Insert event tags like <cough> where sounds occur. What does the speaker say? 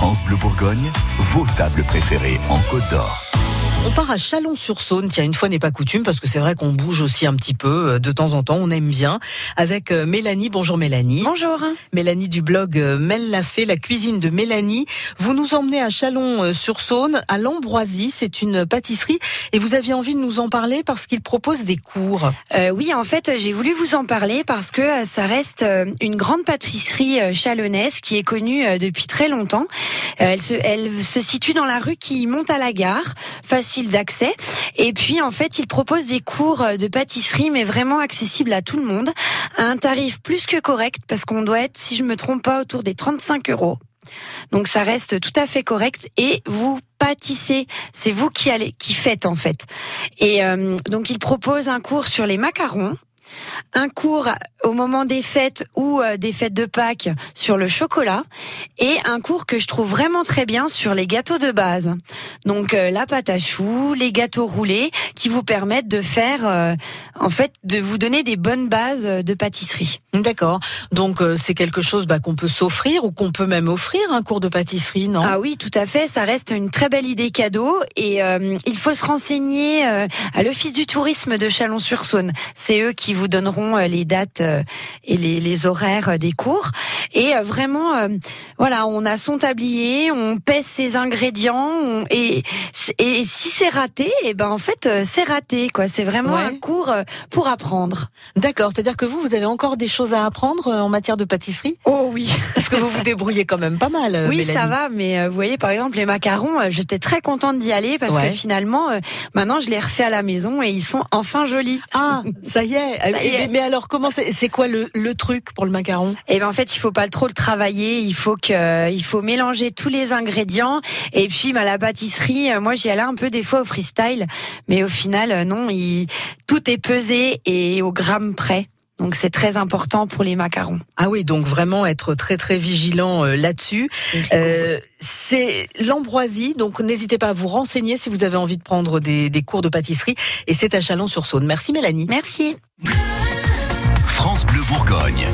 France Bleu Bourgogne, vos tables préférées en Côte d'Or. On part à Chalon-sur-Saône, tiens, une fois n'est pas coutume, parce que c'est vrai qu'on bouge aussi un petit peu euh, de temps en temps, on aime bien, avec euh, Mélanie. Bonjour Mélanie. Bonjour. Mélanie du blog euh, Mel l'a fait, la cuisine de Mélanie. Vous nous emmenez à Chalon-sur-Saône, à l'Ambroisie, c'est une pâtisserie, et vous aviez envie de nous en parler parce qu'il propose des cours. Euh, oui, en fait, j'ai voulu vous en parler parce que ça reste une grande pâtisserie chalonnaise qui est connue depuis très longtemps. Elle se, elle se situe dans la rue qui monte à la gare, d'accès. Et puis, en fait, il propose des cours de pâtisserie, mais vraiment accessibles à tout le monde, à un tarif plus que correct, parce qu'on doit être, si je me trompe pas, autour des 35 euros. Donc ça reste tout à fait correct et vous pâtissez, c'est vous qui allez qui faites en fait. Et euh, donc il propose un cours sur les macarons, un cours au moment des fêtes ou euh, des fêtes de Pâques sur le chocolat et un cours que je trouve vraiment très bien sur les gâteaux de base. Donc euh, la pâte à choux, les gâteaux roulés qui vous permettent de faire euh, en fait de vous donner des bonnes bases de pâtisserie. D'accord. Donc c'est quelque chose bah, qu'on peut s'offrir ou qu'on peut même offrir un cours de pâtisserie, non? Ah oui, tout à fait, ça reste une très belle idée cadeau et il faut se renseigner à l'office du tourisme de Chalon-sur-Saône. C'est eux qui vous donneront les dates et les, les, horaires des cours. Et euh, vraiment, euh, voilà, on a son tablier, on pèse ses ingrédients, et, et si c'est raté, et eh ben en fait euh, c'est raté quoi. C'est vraiment un cours pour apprendre. D'accord, c'est-à-dire que vous, vous avez encore des choses à apprendre en matière de pâtisserie? Oh oui, <laughs> parce que vous vous débrouillez quand même pas mal. Oui, ça va, mais vous voyez par exemple les macarons, j'étais très contente d'y aller parce que finalement, maintenant je les refais à la maison et ils sont enfin jolis. Ah, ça y est. Y est. Mais alors comment c'est quoi le, le, truc pour le macaron? Eh ben en fait, il faut pas trop le travailler. Il faut que, il faut mélanger tous les ingrédients. Et puis, bah, la pâtisserie, euh, moi, j'y allais un peu des fois au freestyle, mais au final, euh, non, il, tout est pesé et au gramme près. Donc c'est très important pour les macarons. Ah oui, donc vraiment être très très vigilant euh, là-dessus. Euh, c'est l'ambroisie, donc n'hésitez pas à vous renseigner si vous avez envie de prendre des, des cours de pâtisserie. Et c'est à Chalon-sur-Saône. Merci Mélanie. Merci. France Bleu Bourgogne.